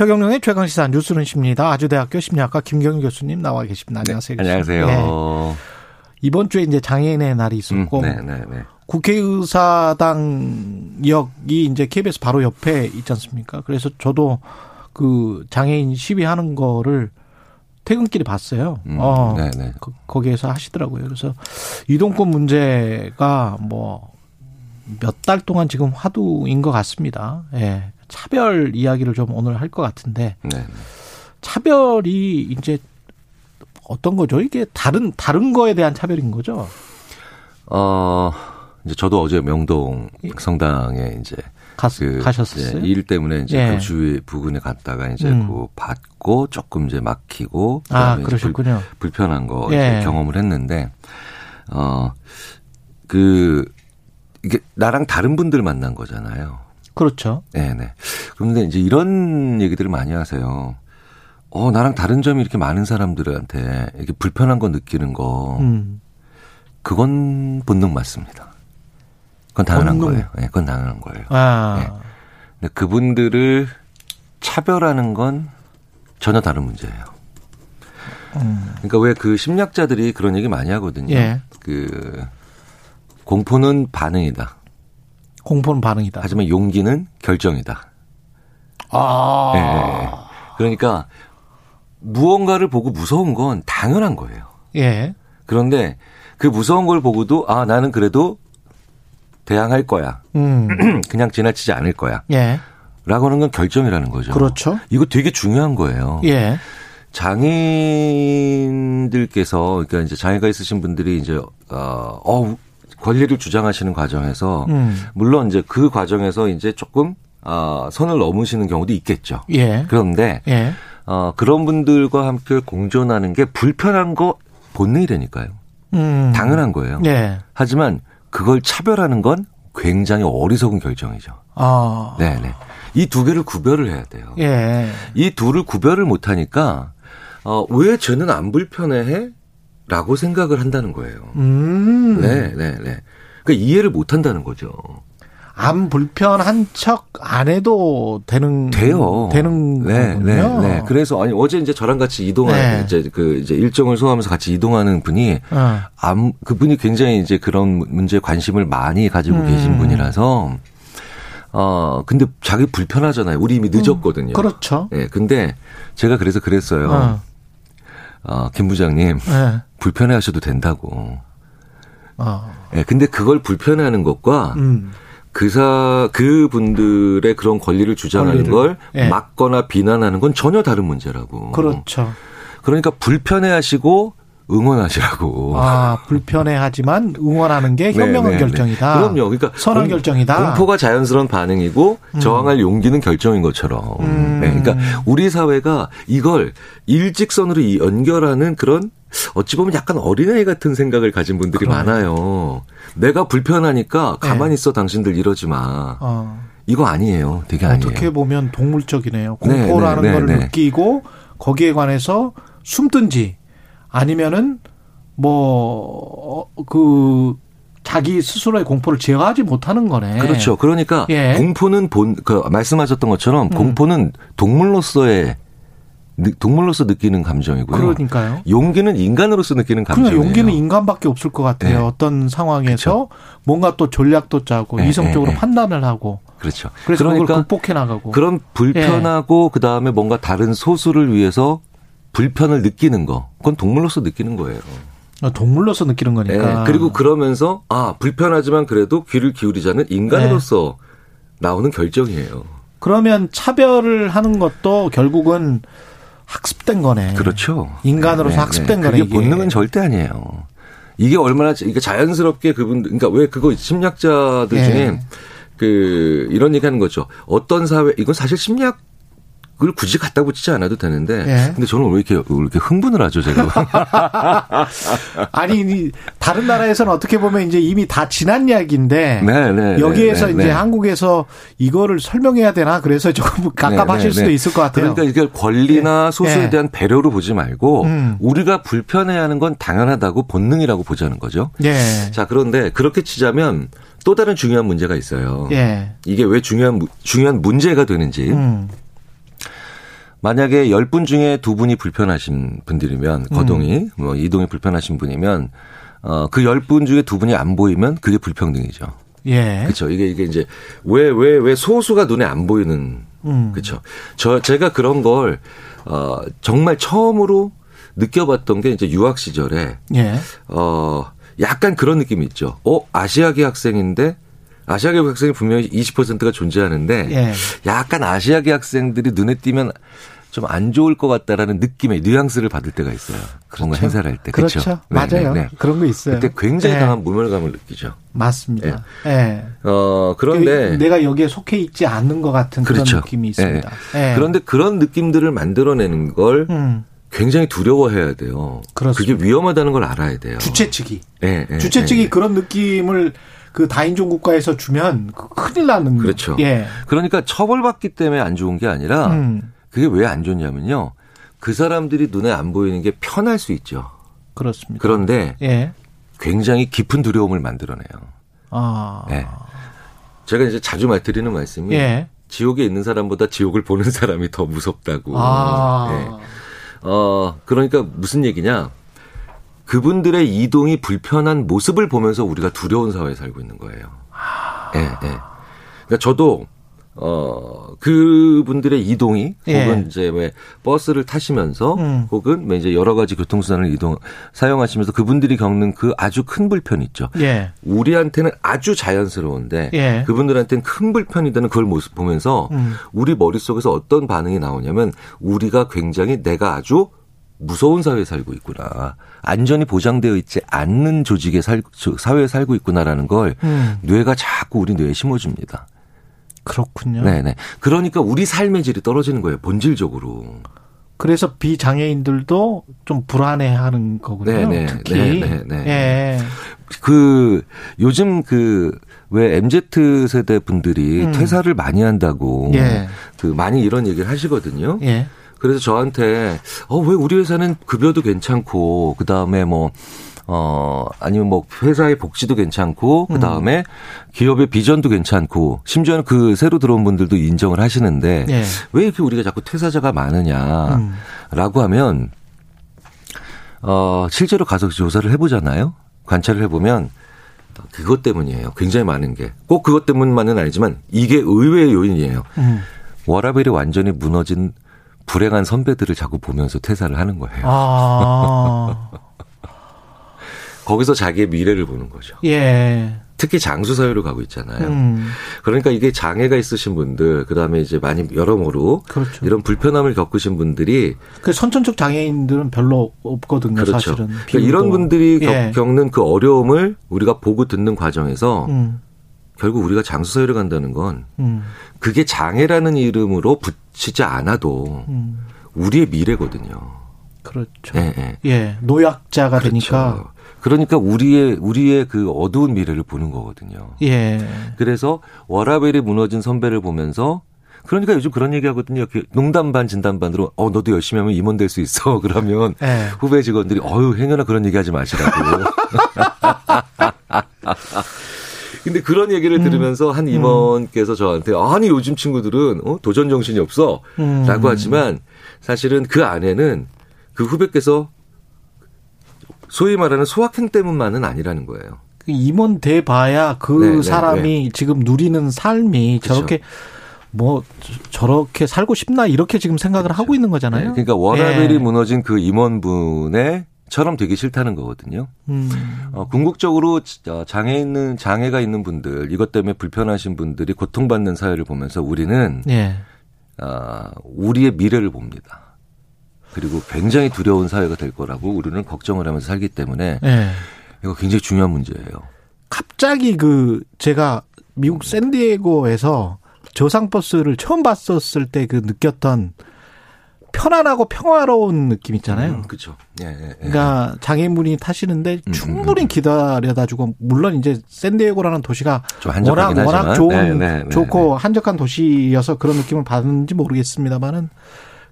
최경영의 최강시사 뉴스는 십니다. 아주대학교 심리학과 김경일 교수님 나와 계십니다. 안녕하세요. 네, 안녕하세요. 네. 이번 주에 이제 장애인의 날이 있었고, 음, 네, 네, 네. 국회의사당역이 이제 KBS 바로 옆에 있지 않습니까? 그래서 저도 그 장애인 시위하는 거를 퇴근길에 봤어요. 음, 어, 네네. 거, 거기에서 하시더라고요. 그래서 이동권 문제가 뭐 몇 달 동안 지금 화두인 것 같습니다. 예. 차별 이야기를 좀 오늘 할 것 같은데 네. 차별이 이제 어떤 거죠? 이게 다른 다른 거에 대한 차별인 거죠? 어 이제 저도 어제 명동 예. 성당에 이제 가, 그 가셨었어요? 일 때문에 이제 예. 그 주위 부근에 갔다가 이제 음. 그 받고 조금 이제 막히고 아 그러셨군요. 불, 편한 거 예. 경험을 했는데 어그 이게 나랑 다른 분들 만난 거잖아요. 그렇죠. 네네. 그런데 이제 이런 얘기들을 많이 하세요. 어, 나랑 다른 점이 이렇게 많은 사람들한테 이렇게 불편한 거 느끼는 거. 음. 그건 본능 맞습니다. 그건 당연한 본능. 거예요. 네, 그건 당연한 거예요. 아. 네. 근데 그분들을 차별하는 건 전혀 다른 문제예요. 음. 그러니까 왜 그 심리학자들이 그런 얘기 많이 하거든요. 예. 그 공포는 반응이다. 공포는 반응이다. 하지만 용기는 결정이다. 아. 네. 그러니까 무언가를 보고 무서운 건 당연한 거예요. 예. 그런데 그 무서운 걸 보고도 아 나는 그래도 대항할 거야. 음. 그냥 지나치지 않을 거야. 예. 라고 하는 건 결정이라는 거죠. 그렇죠. 이거 되게 중요한 거예요. 예. 장애인들께서 그러니까 이제 장애가 있으신 분들이 이제 어, 어 권리를 주장하시는 과정에서 음. 물론 이제 그 과정에서 이제 조금 어, 선을 넘으시는 경우도 있겠죠. 예. 그런데 예. 어, 그런 분들과 함께 공존하는 게 불편한 거 본능이라니까요. 음. 당연한 거예요. 예. 하지만 그걸 차별하는 건 굉장히 어리석은 결정이죠. 아. 네네. 이 두 개를 구별을 해야 돼요. 예. 이 둘을 구별을 못하니까 어, 왜 쟤는 안 불편해해? 라고 생각을 한다는 거예요. 음. 네, 네, 네. 그러니까 이해를 못 한다는 거죠. 안 불편한 척 안 해도 되는 돼요. 되는 네, 거군요. 네, 네. 그래서 아니 어제 이제 저랑 같이 이동하는 네. 이제 그 이제 일정을 소화하면서 같이 이동하는 분이 어. 안 그분이 굉장히 이제 그런 문제에 관심을 많이 가지고 음. 계신 분이라서 어 근데 자기 불편하잖아요. 우리 이미 늦었거든요. 음, 그렇죠. 예. 네, 근데 제가 그래서 그랬어요. 어. 어, 김 부장님 네. 불편해 하셔도 된다고. 어. 예, 근데 그걸 불편해하는 것과 음. 그사 그분들의 그런 권리를 주장하는 권리를. 걸 예. 막거나 비난하는 건 전혀 다른 문제라고. 그렇죠. 그러니까 불편해하시고 응원하시라고. 아, 불편해하지만 응원하는 게 네, 현명한 네, 네, 결정이다. 네. 그럼요. 그러니까 선한 공, 결정이다. 공포가 자연스러운 반응이고 음. 저항할 용기는 결정인 것처럼. 음. 네, 그러니까 우리 사회가 이걸 일직선으로 연결하는 그런 어찌 보면 약간 어린아이 같은 생각을 가진 분들이 그러네. 많아요. 내가 불편하니까 가만히 네. 있어 당신들 이러지 마. 어. 이거 아니에요. 되게 아니에요. 어떻게 보면 동물적이네요. 공포라는 걸 느끼고 거기에 관해서 숨든지 아니면은 뭐 그 자기 스스로의 공포를 제어하지 못하는 거네. 그렇죠. 그러니까 예. 공포는 본 그 말씀하셨던 것처럼 음. 공포는 동물로서의 동물로서 느끼는 감정이고요. 그러니까요. 용기는 인간으로서 느끼는 감정이에요. 용기는 인간밖에 없을 것 같아요. 네. 어떤 상황에서 그렇죠. 뭔가 또 전략도 짜고 네, 이성적으로 네, 판단을 하고. 그렇죠. 그래서 그러니까 극복해 나가고. 그런 불편하고 예. 그 다음에 뭔가 다른 소수를 위해서 불편을 느끼는 거, 그건 동물로서 느끼는 거예요. 아, 동물로서 느끼는 거니까. 네, 그리고 그러면서 아 불편하지만 그래도 귀를 기울이자는 인간으로서 네. 나오는 결정이에요. 그러면 차별을 하는 것도 결국은 학습된 거네. 그렇죠. 인간으로서 네, 네 학습된 네. 거네. 그게 본능은 절대 아니에요. 이게 얼마나 이게 자연스럽게 그분 그러니까 왜 그거 심리학자들 중에 네. 그 이런 얘기하는 거죠. 어떤 사회 이건 사실 심리학 그걸 굳이 갖다 붙이지 않아도 되는데. 예. 근데 저는 왜 이렇게, 왜 이렇게 흥분을 하죠, 제가? 아니, 다른 나라에서는 어떻게 보면 이제 이미 다 지난 이야기인데. 네, 네. 네 여기에서 네, 네, 이제 한국에서 이거를 설명해야 되나? 그래서 조금 갑갑하실 네, 네, 수도 있을 것 같아요. 그러니까 이게 권리나 소수에 대한 배려로 보지 말고 음. 우리가 불편해 하는 건 당연하다고 본능이라고 보자는 거죠. 예. 자, 그런데 그렇게 치자면 또 다른 중요한 문제가 있어요. 예. 이게 왜 중요한 중요한 문제가 되는지. 음. 만약에 10분 중에 두 분이 불편하신 분들이면 거동이 음. 뭐 이동이 불편하신 분이면 어, 그 10분 중에 두 분이 안 보이면 그게 불평등이죠. 예. 그렇죠. 이게 이게 이제 왜 왜 왜 소수가 눈에 안 보이는 음. 그렇죠. 저 제가 그런 걸 어, 정말 처음으로 느껴봤던 게 이제 유학 시절에 예. 어 약간 그런 느낌이 있죠. 어 아시아계 학생인데 아시아계 학생이 분명히 20%가 존재하는데 예. 약간 아시아계 학생들이 눈에 띄면 좀 안 좋을 것 같다라는 느낌의 뉘앙스를 받을 때가 있어요. 그런 거 그렇죠. 행사를 할 때. 그렇죠. 그렇죠? 맞아요. 네, 네. 그런 거 있어요. 그때 굉장히 네. 강한 무멸감을 느끼죠. 맞습니다. 네. 어, 그런데 그 내가 여기에 속해 있지 않는 것 같은 그렇죠. 그런 느낌이 있습니다. 네. 그런데 그런 느낌들을 만들어내는 걸 음. 굉장히 두려워해야 돼요. 그렇습니다. 그게 위험하다는 걸 알아야 돼요. 주최 측이. 주최 측이 그런 느낌을 그 다인종 국가에서 주면 큰일 나는. 그렇죠. 예. 그러니까 처벌받기 때문에 안 좋은 게 아니라 음. 그게 왜 안 좋냐면요. 그 사람들이 눈에 안 보이는 게 편할 수 있죠. 그렇습니다. 그런데 예. 굉장히 깊은 두려움을 만들어내요. 아. 네. 제가 이제 자주 말드리는 말씀이 예. 지옥에 있는 사람보다 지옥을 보는 사람이 더 무섭다고. 아. 네. 어, 그러니까 무슨 얘기냐? 그분들의 이동이 불편한 모습을 보면서 우리가 두려운 사회에 살고 있는 거예요. 예, 네, 네. 그러니까 저도 어, 그분들의 이동이 예. 혹은 이제 왜 버스를 타시면서 음. 혹은 뭐 이제 여러 가지 교통수단을 이동 사용하시면서 그분들이 겪는 그 아주 큰 불편 있죠. 예. 우리한테는 아주 자연스러운데 예. 그분들한테는 큰 불편이 되는 그걸 모습 보면서 음. 우리 머릿속에서 어떤 반응이 나오냐면 우리가 굉장히 내가 아주 무서운 사회에 살고 있구나. 안전이 보장되어 있지 않는 조직에 살, 사회에 살고 있구나라는 걸 음. 뇌가 자꾸 우리 뇌에 심어줍니다. 그렇군요. 네네. 그러니까 우리 삶의 질이 떨어지는 거예요. 본질적으로. 그래서 비장애인들도 좀 불안해하는 거군요. 네네. 특히. 네네. 예. 그 요즘 그 왜 MZ 세대 분들이 음. 퇴사를 많이 한다고 예. 그 많이 이런 얘기를 하시거든요. 예. 그래서 저한테 어 왜 우리 회사는 급여도 괜찮고 그 다음에 뭐 어, 아니면 뭐 회사의 복지도 괜찮고, 그 다음에 음. 기업의 비전도 괜찮고, 심지어는 그 새로 들어온 분들도 인정을 하시는데, 네. 왜 이렇게 우리가 자꾸 퇴사자가 많으냐, 음. 라고 하면, 어, 실제로 가서 조사를 해보잖아요? 관찰을 해보면, 그것 때문이에요. 굉장히 많은 게. 꼭 그것 때문만은 아니지만, 이게 의외의 요인이에요. 음. 워라벨이 완전히 무너진 불행한 선배들을 자꾸 보면서 퇴사를 하는 거예요. 아. 거기서 자기의 미래를 보는 거죠. 예. 특히 장수 사회로 가고 있잖아요. 음. 그러니까 이게 장애가 있으신 분들, 그 다음에 이제 많이 여러모로 그렇죠. 이런 불편함을 겪으신 분들이 그 선천적 장애인들은 별로 없거든요. 그렇죠. 사실은 그러니까 이런 분들이 예. 겪는 그 어려움을 우리가 보고 듣는 과정에서 음. 결국 우리가 장수 사회를 간다는 건 음. 그게 장애라는 이름으로 붙이지 않아도 음. 우리의 미래거든요. 그렇죠. 예, 예. 예. 노약자가 그렇죠. 되니까 그러니까 우리의 우리의 그 어두운 미래를 보는 거거든요. 예. 그래서 워라벨이 무너진 선배를 보면서 그러니까 요즘 그런 얘기 하거든요. 농담 반 진담 반으로 어 너도 열심히 하면 임원 될 수 있어. 그러면 예. 후배 직원들이 어유 행여나 그런 얘기 하지 마시라고. 근데 그런 얘기를 음. 들으면서 한 임원께서 저한테 아니 요즘 친구들은 어, 도전 정신이 없어라고 음. 하지만 사실은 그 안에는 그 후배께서 소위 말하는 소확행 때문만은 아니라는 거예요. 그 임원 돼 봐야 그 네, 네, 사람이 네. 지금 누리는 삶이 그렇죠. 저렇게 뭐 저렇게 살고 싶나 이렇게 지금 생각을 그렇죠. 하고 있는 거잖아요. 네, 그러니까 워라벨이 예. 무너진 그 임원분의 처럼 되기 싫다는 거거든요. 음. 어, 궁극적으로 어, 장애 있는 장애가 있는 분들 이것 때문에 불편하신 분들이 고통받는 사회를 보면서 우리는 예. 어, 우리의 미래를 봅니다. 그리고 굉장히 두려운 사회가 될 거라고 우리는 걱정을 하면서 살기 때문에 네. 이거 굉장히 중요한 문제예요. 갑자기 그 제가 미국 샌디에고에서 저상버스를 처음 봤었을 때 그 느꼈던 편안하고 평화로운 느낌 있잖아요. 음, 그렇죠. 예, 예, 예. 그러니까 장애인분이 타시는데 음, 음 충분히 음. 기다려다 주고 물론 이제 샌디에고라는 도시가 워낙 워낙 좋은 네, 네, 네, 좋고 네. 한적한 도시여서 그런 느낌을 받는지 모르겠습니다만은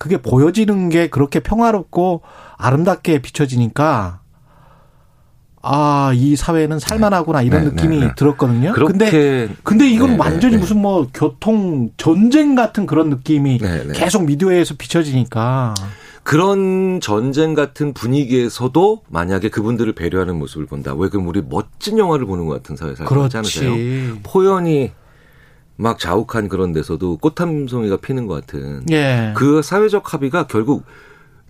그게 보여지는 게 그렇게 평화롭고 아름답게 비춰지니까 아, 이 사회는 살만하구나 이런 네, 느낌이 네, 네. 들었거든요. 근데 근데 이건 네, 네, 완전히 네. 무슨 뭐 교통 전쟁 같은 그런 느낌이 계속 미디어에서 비춰지니까 그런 전쟁 같은 분위기에서도 만약에 그분들을 배려하는 모습을 본다. 왜 그럼 우리 멋진 영화를 보는 것 같은 사회 살지 않으세요? 포연이 막 자욱한 그런 데서도 꽃함송이가 피는 것 같은 예. 그 사회적 합의가 결국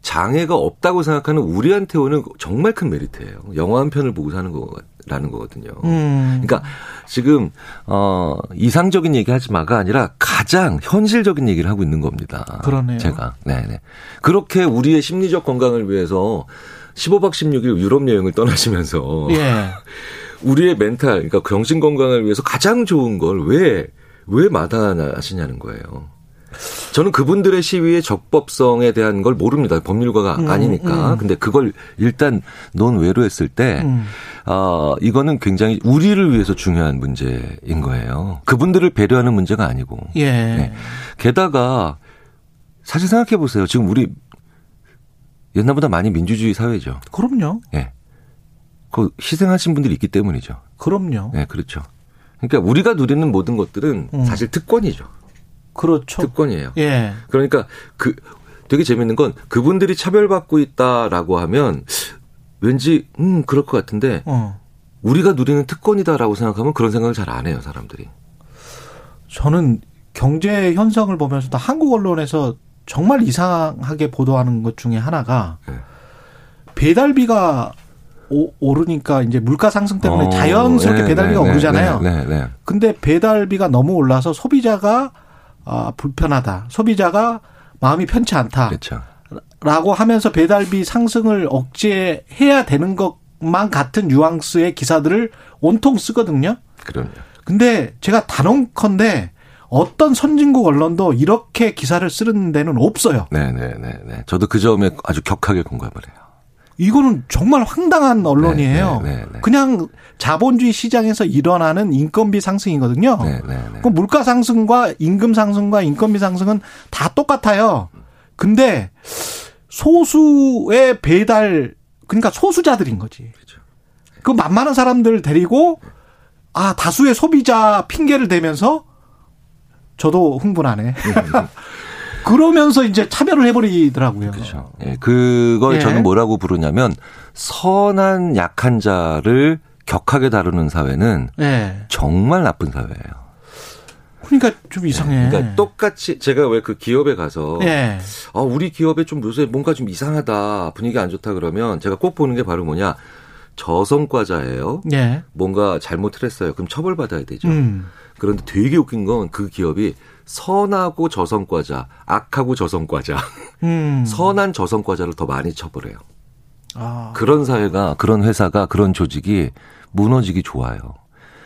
장애가 없다고 생각하는 우리한테 오는 정말 큰 메리트예요. 영화 한 편을 보고 사는 거라는 거거든요. 음. 그러니까 지금 어 이상적인 얘기하지 마가 아니라 가장 현실적인 얘기를 하고 있는 겁니다. 그러네요. 제가 네, 네. 그렇게 우리의 심리적 건강을 위해서 15박 16일 유럽 여행을 떠나시면서 예. 우리의 멘탈, 그러니까 정신 건강을 위해서 가장 좋은 걸 왜 왜 마다하시냐는 거예요. 저는 그분들의 시위의 적법성에 대한 걸 모릅니다. 법률가가 음, 아니니까. 음. 근데 그걸 일단 논외로 했을 때, 음. 어, 이거는 굉장히 우리를 위해서 중요한 문제인 거예요. 그분들을 배려하는 문제가 아니고. 예. 네. 게다가 사실 생각해 보세요. 지금 우리 옛날보다 많이 민주주의 사회죠. 그럼요. 예. 네. 그 희생하신 분들이 있기 때문이죠. 그럼요. 네, 그렇죠. 그러니까 우리가 누리는 모든 것들은 음. 사실 특권이죠. 그렇죠. 특권이에요. 예. 그러니까 그 되게 재밌는 건 그분들이 차별받고 있다라고 하면 왠지 음 그럴 것 같은데 어. 우리가 누리는 특권이다라고 생각하면 그런 생각을 잘 안 해요 사람들이. 저는 경제 현상을 보면서도 한국 언론에서 정말 이상하게 보도하는 것 중에 하나가 네. 배달비가 오, 오르니까 이제 물가 상승 때문에 어, 자연스럽게 네, 배달비가 네, 오르잖아요. 네, 네, 네, 근데 배달비가 너무 올라서 소비자가 아, 불편하다. 소비자가 마음이 편치 않다. 그렇죠. 라고 하면서 배달비 상승을 억제해야 되는 것만 같은 뉘앙스의 기사들을 온통 쓰거든요. 그럼요. 근데 제가 단언컨대 어떤 선진국 언론도 이렇게 기사를 쓰는 데는 없어요. 네네네. 네, 네, 네. 저도 그 점에 아주 격하게 공감을 해요. 이거는 정말 황당한 언론이에요. 네, 네, 네, 네. 그냥 자본주의 시장에서 일어나는 인건비 상승이거든요. 네, 그 물가 상승과 임금 상승과 인건비 상승은 다 똑같아요. 근데 소수의 배달 그러니까 소수자들인 거지. 그렇죠. 그 만만한 사람들 데리고 아 다수의 소비자 핑계를 대면서 저도 흥분하네. 그러면서 이제 차별을 해버리더라고요. 그렇죠. 예, 그걸 예. 저는 뭐라고 부르냐면 선한 약한 자를 격하게 다루는 사회는 예. 정말 나쁜 사회예요. 그러니까 좀 이상해. 그러니까 똑같이 제가 왜 그 기업에 가서 예. 아 우리 기업에 좀 요새 뭔가 좀 이상하다 분위기 안 좋다 그러면 제가 꼭 보는 게 바로 뭐냐 저성과자예요. 예. 뭔가 잘못을 했어요. 그럼 처벌받아야 되죠. 음. 그런데 되게 웃긴 건 그 기업이 선하고 저성과자, 악하고 저성과자, 음. 선한 저성과자를 더 많이 처벌해요. 아. 그런 사회가, 그런 회사가, 그런 조직이 무너지기 좋아요.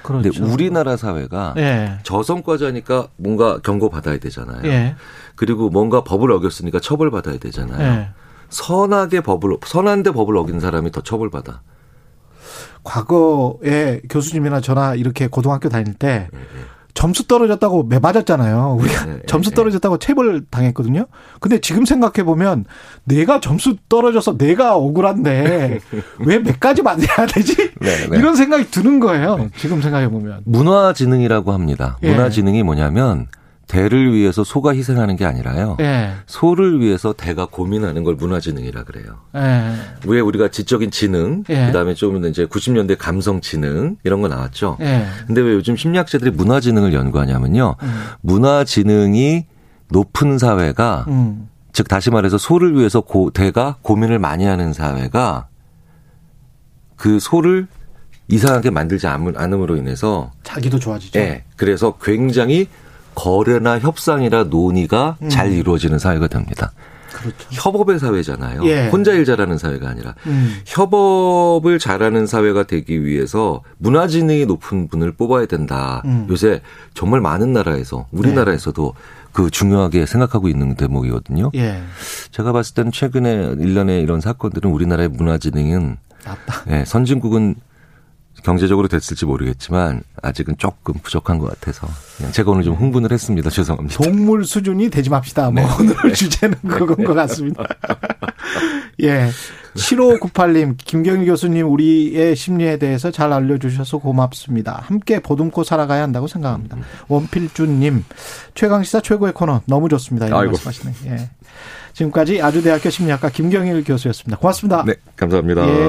그런데 그렇죠. 우리나라 사회가 예. 저성과자니까 뭔가 경고 받아야 되잖아요. 예. 그리고 뭔가 법을 어겼으니까 처벌 받아야 되잖아요. 예. 선하게 법을 선한데 법을 어긴 사람이 더 처벌받아. 과거에 교수님이나 저나 이렇게 고등학교 다닐 때 예, 예. 점수 떨어졌다고 매 맞았잖아요. 우리가 네, 네, 점수 네. 떨어졌다고 체벌 당했거든요. 근데 지금 생각해 보면 내가 점수 떨어져서 내가 억울한데 왜 몇 가지 맞아야 되지? 네, 네. 이런 생각이 드는 거예요. 지금 생각해 보면. 문화지능이라고 합니다. 예. 문화지능이 뭐냐면 대를 위해서 소가 희생하는 게 아니라요. 예. 소를 위해서 대가 고민하는 걸 문화지능이라 그래요. 예. 왜 우리가 지적인 지능, 예. 그다음에 좀 이제 90년대 감성 지능 이런 거 나왔죠. 예. 근데 왜 요즘 심리학자들이 문화지능을 연구하냐면요. 음. 문화지능이 높은 사회가 음. 즉 다시 말해서 소를 위해서 고, 대가 고민을 많이 하는 사회가 그 소를 이상하게 만들지 않음으로 인해서 자기도 좋아지죠. 예. 그래서 굉장히 거래나 협상이나 논의가 음. 잘 이루어지는 사회가 됩니다. 그렇죠. 협업의 사회잖아요. 예. 혼자 일 잘하는 사회가 아니라 음. 협업을 잘하는 사회가 되기 위해서 문화 지능이 높은 분을 뽑아야 된다. 음. 요새 정말 많은 나라에서 우리나라에서도 네. 그 중요하게 생각하고 있는 대목이거든요. 예. 제가 봤을 때는 최근에 일련의 이런 사건들은 우리나라의 문화 지능은 나빠. 예, 선진국은 경제적으로 됐을지 모르겠지만 아직은 조금 부족한 것 같아서 제가 오늘 좀 흥분을 했습니다. 죄송합니다. 동물 수준이 되지 맙시다. 뭐 네. 오늘 네. 주제는 그건 것 같습니다. 예. 7598님, 김경희 교수님 우리의 심리에 대해서 잘 알려주셔서 고맙습니다. 함께 보듬고 살아가야 한다고 생각합니다. 원필준님, 최강시사 최고의 코너 너무 좋습니다. 이런 말씀하시네. 예. 지금까지 아주대학교 심리학과 김경일 교수였습니다. 고맙습니다. 네, 감사합니다. 예.